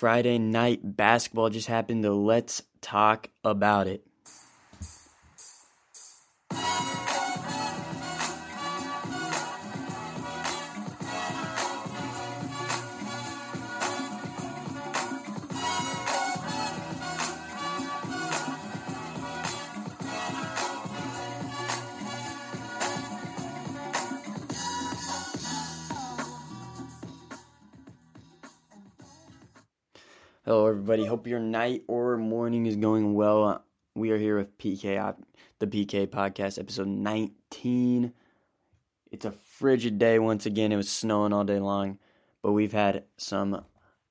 Friday night basketball just happened. So let's talk about it. Hello, everybody. Hope your night or morning is going well. We are here with PK, the PK podcast, episode 19. It's a frigid day once again. It was snowing all day long, but we've had some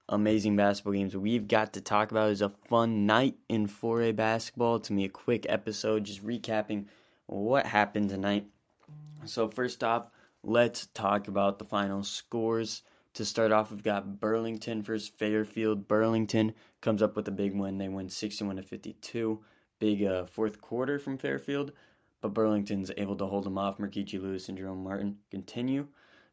amazing basketball games we've got to talk about. Was a fun night in 4A basketball. To be a quick episode just recapping what happened tonight. So, first off, let's talk about the final scores. To start off, we've got Burlington versus Fairfield. Burlington comes up with a big win. They win 61 to 52. Big uh, fourth quarter from Fairfield, but Burlington's able to hold them off. Merkichi Lewis and Jerome Martin continue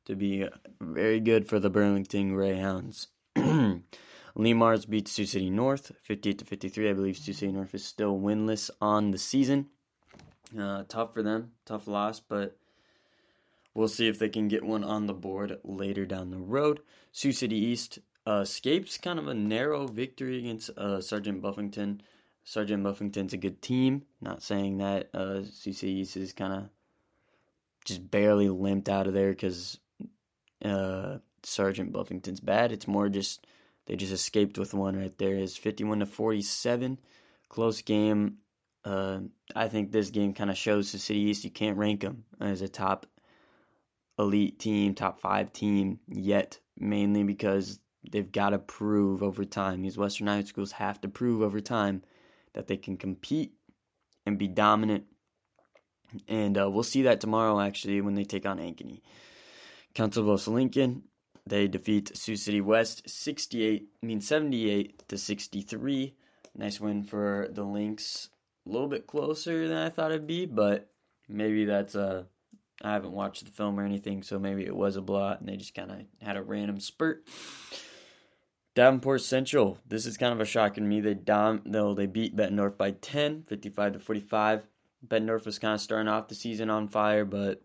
to be very good for the Burlington Greyhounds. Le Mars beats Sioux City North 58 to 53. I believe Sioux City North is still winless on the season. Uh, tough for them, tough loss, but We'll see if they can get one on the board later down the road. Sioux City East uh, escapes kind of a narrow victory against uh, Sergeant Bluff-Luton. Sergeant Bluff-Luton's a good team. Not saying that uh, Sioux City East is kind of just barely limped out of there because uh, Sergeant Bluff-Luton's bad. It's more just they just escaped with one right there. Is 51 to 47. Close game. Uh, I think this game kind of shows the City East you can't rank them as a top elite team, top five team yet, mainly because they've got to prove over time. These Western Iowa schools have to prove over time that they can compete and be dominant. And uh, we'll see that tomorrow, actually, when they take on Ankeny. Council Bluffs Lincoln, they defeat Sioux City West 68, I mean 78 to 63. Nice win for the Lynx. A little bit closer than I thought it'd be, but maybe that's a I haven't watched the film or anything, so maybe it was a blot and they just kind of had a random spurt. Davenport Central. This is kind of a shock in me. They dom though they beat Bettendorf by 10, 55 to 45. Bettendorf was kind of starting off the season on fire, but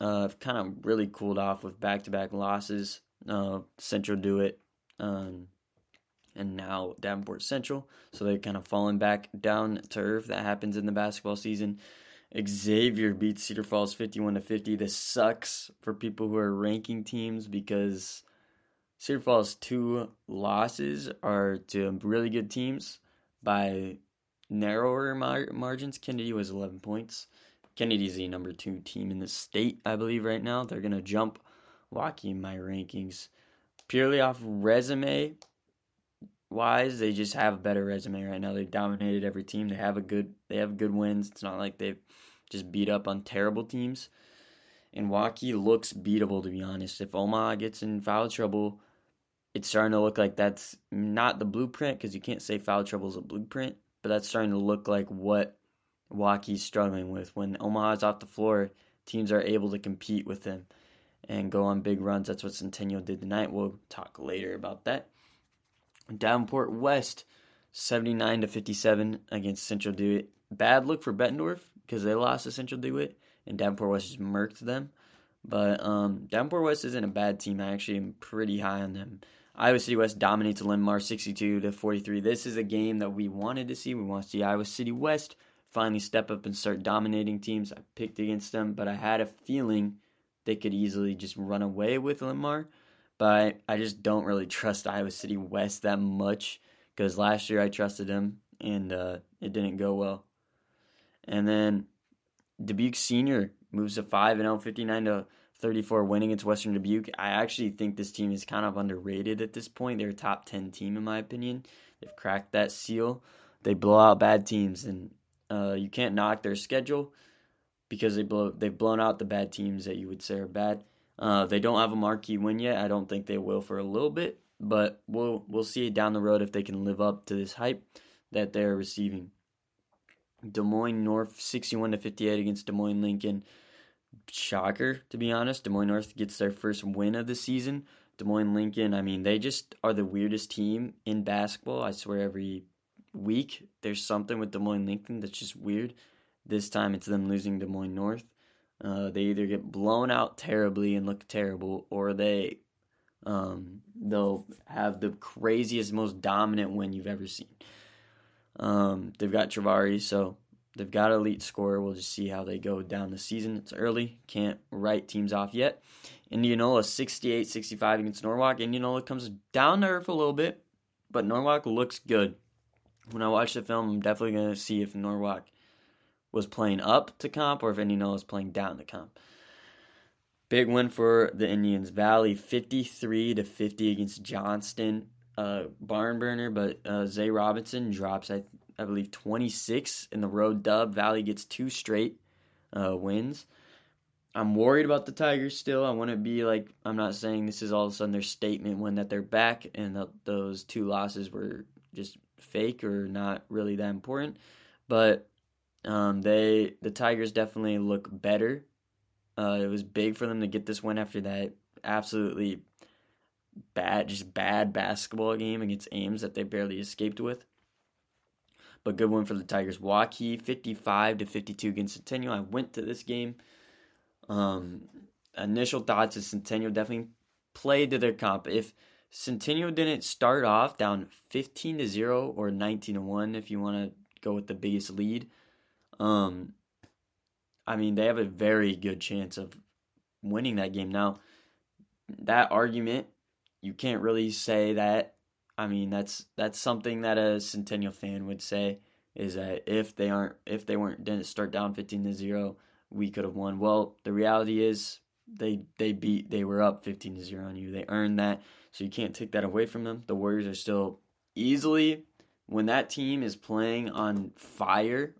uh, kind of really cooled off with back-to-back losses. Uh, Central do it, um, and now Davenport Central. So they're kind of falling back down to earth. That happens in the basketball season. Xavier beats Cedar Falls 51 to 50. This sucks for people who are ranking teams because Cedar Falls' two losses are to really good teams by narrower mar- margins. Kennedy was 11 points. Kennedy's the number two team in the state, I believe, right now. They're going to jump Waukee in my rankings. Purely off resume wise, they just have a better resume right now. They've dominated every team. They have a good they have good wins. It's not like they've just beat up on terrible teams. And Waukee looks beatable to be honest. If Omaha gets in foul trouble, it's starting to look like that's not the blueprint because you can't say foul trouble is a blueprint, but that's starting to look like what Waukee's struggling with. When Omaha's off the floor, teams are able to compete with them and go on big runs. That's what Centennial did tonight. We'll talk later about that. Davenport West, 79 to 57 against Central DeWitt. Bad look for Bettendorf because they lost to Central DeWitt, and Davenport West just murked them. But um, Davenport West isn't a bad team. I actually am pretty high on them. Iowa City West dominates Linn-Mar 62 to 43. This is a game that we wanted to see. We want to see Iowa City West finally step up and start dominating teams. I picked against them, but I had a feeling they could easily just run away with Linn-Mar. But I, just don't really trust Iowa City West that much because last year I trusted them and uh, it didn't go well. And then Dubuque Senior moves to 5 and 0, 59 to 34, winning against Western Dubuque. I actually think this team is kind of underrated at this point. They're a top 10 team, in my opinion. They've cracked that seal. They blow out bad teams, and uh, you can't knock their schedule because they blow they've blown out the bad teams that you would say are bad. Uh, they don't have a marquee win yet. I don't think they will for a little bit, but we'll we'll see down the road if they can live up to this hype that they're receiving. Des Moines North 61 to 58 against Des Moines Lincoln. Shocker, to be honest. Des Moines North gets their first win of the season. Des Moines Lincoln, I mean, they just are the weirdest team in basketball. I swear every week there's something with Des Moines Lincoln that's just weird. This time it's them losing Des Moines North. Uh, they either get blown out terribly and look terrible, or they um, they'll have the craziest, most dominant win you've ever seen. Um, they've got Travari, so they've got elite scorer. We'll just see how they go down the season. It's early, can't write teams off yet. Indianola 68-65 against Norwalk. Indianola comes down to earth a little bit, but Norwalk looks good. When I watch the film, I'm definitely going to see if Norwalk was playing up to comp or if Indianola is playing down to comp. Big win for the Indians. Valley 53 to 50 against Johnston. Uh, barn burner, but uh, Zay Robinson drops, I, I believe, 26 in the road dub. Valley gets two straight uh, wins. I'm worried about the Tigers still. I want to be like, I'm not saying this is all of a sudden their statement when that they're back and those two losses were just fake or not really that important. But um, they the Tigers definitely look better. Uh, it was big for them to get this win after that absolutely bad, just bad basketball game against Ames that they barely escaped with. But good one for the Tigers. Waukee 55 to 52 against Centennial. I went to this game. Um, initial thoughts is Centennial definitely played to their comp. If Centennial didn't start off down 15 to 0 or 19 to 1 if you want to go with the biggest lead, um, I mean, they have a very good chance of winning that game. Now, that argument, you can't really say that. I mean, that's that's something that a Centennial fan would say is that if they aren't if they weren't didn't start down 15 to 0, we could have won. Well, the reality is they they beat they were up 15 to 0 on you. They earned that. So you can't take that away from them. The Warriors are still easily when that team is playing on fire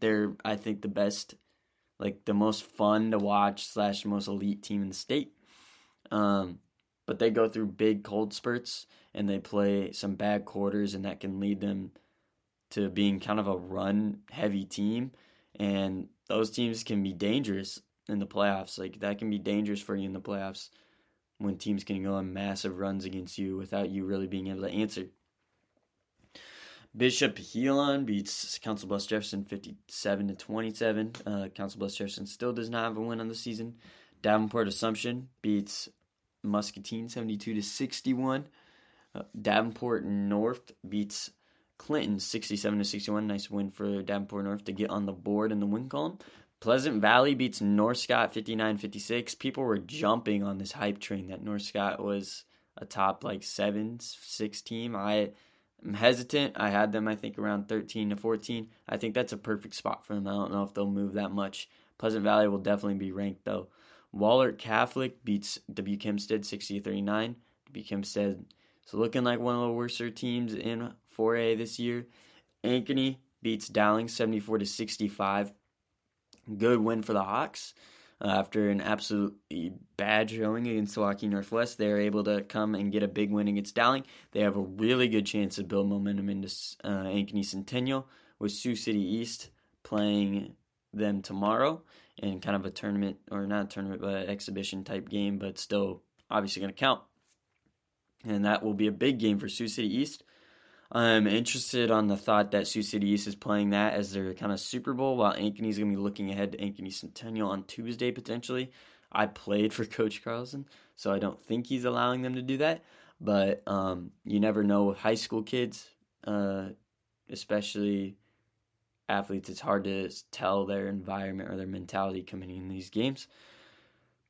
they're I think the best, like the most fun to watch slash most elite team in the state. Um, but they go through big cold spurts and they play some bad quarters, and that can lead them to being kind of a run heavy team. And those teams can be dangerous in the playoffs. Like that can be dangerous for you in the playoffs when teams can go on massive runs against you without you really being able to answer. Bishop Heelan beats Council Bluffs Jefferson 57 to 27. Uh, Council Bluffs Jefferson still does not have a win on the season. Davenport Assumption beats Muscatine 72 to 61. Uh, Davenport North beats Clinton 67 to 61. Nice win for Davenport North to get on the board in the win column. Pleasant Valley beats North Scott 59 56. People were jumping on this hype train that North Scott was a top like 7 6 team. I I'm hesitant. I had them, I think, around 13 to 14. I think that's a perfect spot for them. I don't know if they'll move that much. Pleasant Valley will definitely be ranked, though. Wahlert Catholic beats W. Hempstead 60 39. W. Hempstead is looking like one of the worser teams in 4A this year. Ankeny beats Dowling 74 to 65. Good win for the Hawks. Uh, after an absolutely bad showing against Waukee Northwest, they're able to come and get a big win against Dowling. They have a really good chance to build momentum into uh, Ankeny Centennial with Sioux City East playing them tomorrow in kind of a tournament, or not a tournament, but exhibition type game, but still obviously going to count. And that will be a big game for Sioux City East. I'm interested on the thought that Sioux City East is playing that as their kind of Super Bowl, while Ankeny's going to be looking ahead to Ankeny Centennial on Tuesday potentially. I played for Coach Carlson, so I don't think he's allowing them to do that. But um, you never know with high school kids, uh, especially athletes. It's hard to tell their environment or their mentality coming in these games.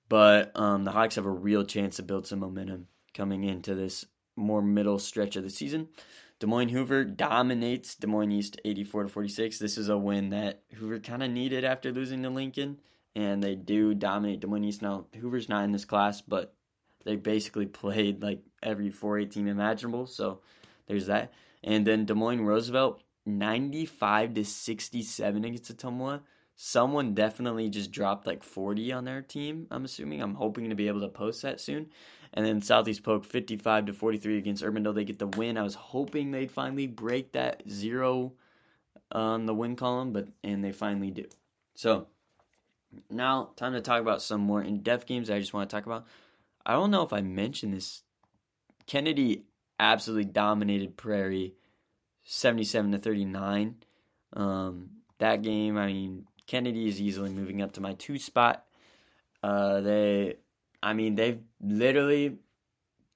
But um, the Hawks have a real chance to build some momentum coming into this more middle stretch of the season. Des Moines Hoover dominates Des Moines East 84 to 46. This is a win that Hoover kind of needed after losing to Lincoln, and they do dominate Des Moines East. Now Hoover's not in this class, but they basically played like every 4A team imaginable. So there's that. And then Des Moines Roosevelt 95 to 67 against Ottumwa. Someone definitely just dropped like 40 on their team. I'm assuming. I'm hoping to be able to post that soon. And then Southeast Polk 55 to 43 against Urbandale. They get the win. I was hoping they'd finally break that zero on the win column, but and they finally do. So now time to talk about some more in-depth games I just want to talk about. I don't know if I mentioned this. Kennedy absolutely dominated Prairie, seventy-seven to thirty-nine. Um, that game, I mean, Kennedy is easily moving up to my two spot. Uh, they, I mean, they've literally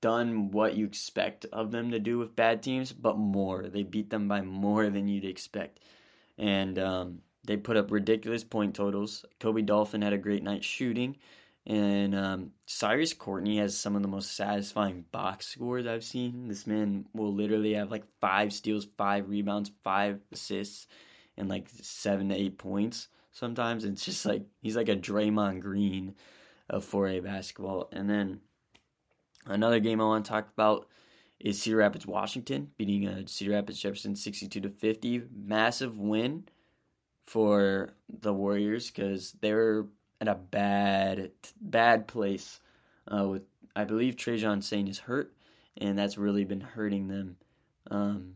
done what you expect of them to do with bad teams, but more. They beat them by more than you'd expect, and um, they put up ridiculous point totals. Kobe Dolphin had a great night shooting. And um, Cyrus Courtney has some of the most satisfying box scores I've seen. This man will literally have like five steals, five rebounds, five assists, and like seven to eight points. Sometimes it's just like he's like a Draymond Green of 4A basketball. And then another game I want to talk about is Cedar Rapids, Washington, beating uh, Cedar Rapids Jefferson 62 to 50. Massive win for the Warriors because they were at a bad bad place uh, with I believe Trajan Sane is hurt, and that's really been hurting them. Um,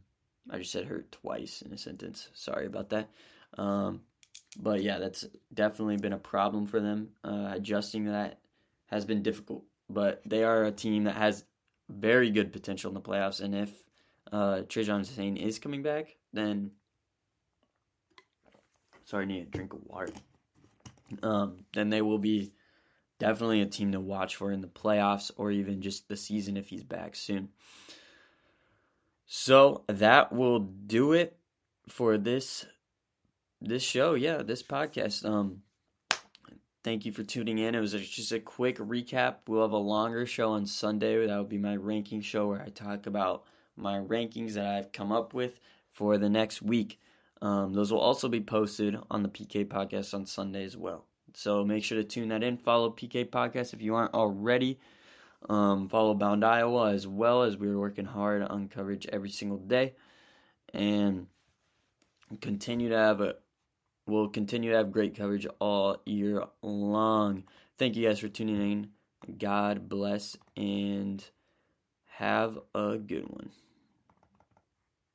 I just said hurt twice in a sentence. Sorry about that. Um, but yeah, that's definitely been a problem for them. Uh, adjusting that has been difficult, but they are a team that has very good potential in the playoffs. And if uh, Trajan Sane is coming back, then sorry, I need a drink of water um, then they will be definitely a team to watch for in the playoffs or even just the season if he's back soon. So that will do it for this this show. Yeah, this podcast. Um, thank you for tuning in. It was just a quick recap. We'll have a longer show on Sunday. That will be my ranking show where I talk about my rankings that I've come up with for the next week. Um, those will also be posted on the PK podcast on Sunday as well. So make sure to tune that in. Follow PK podcast if you aren't already. Um, follow Bound Iowa as well as we're working hard on coverage every single day, and continue to have a we'll continue to have great coverage all year long. Thank you guys for tuning in. God bless and have a good one.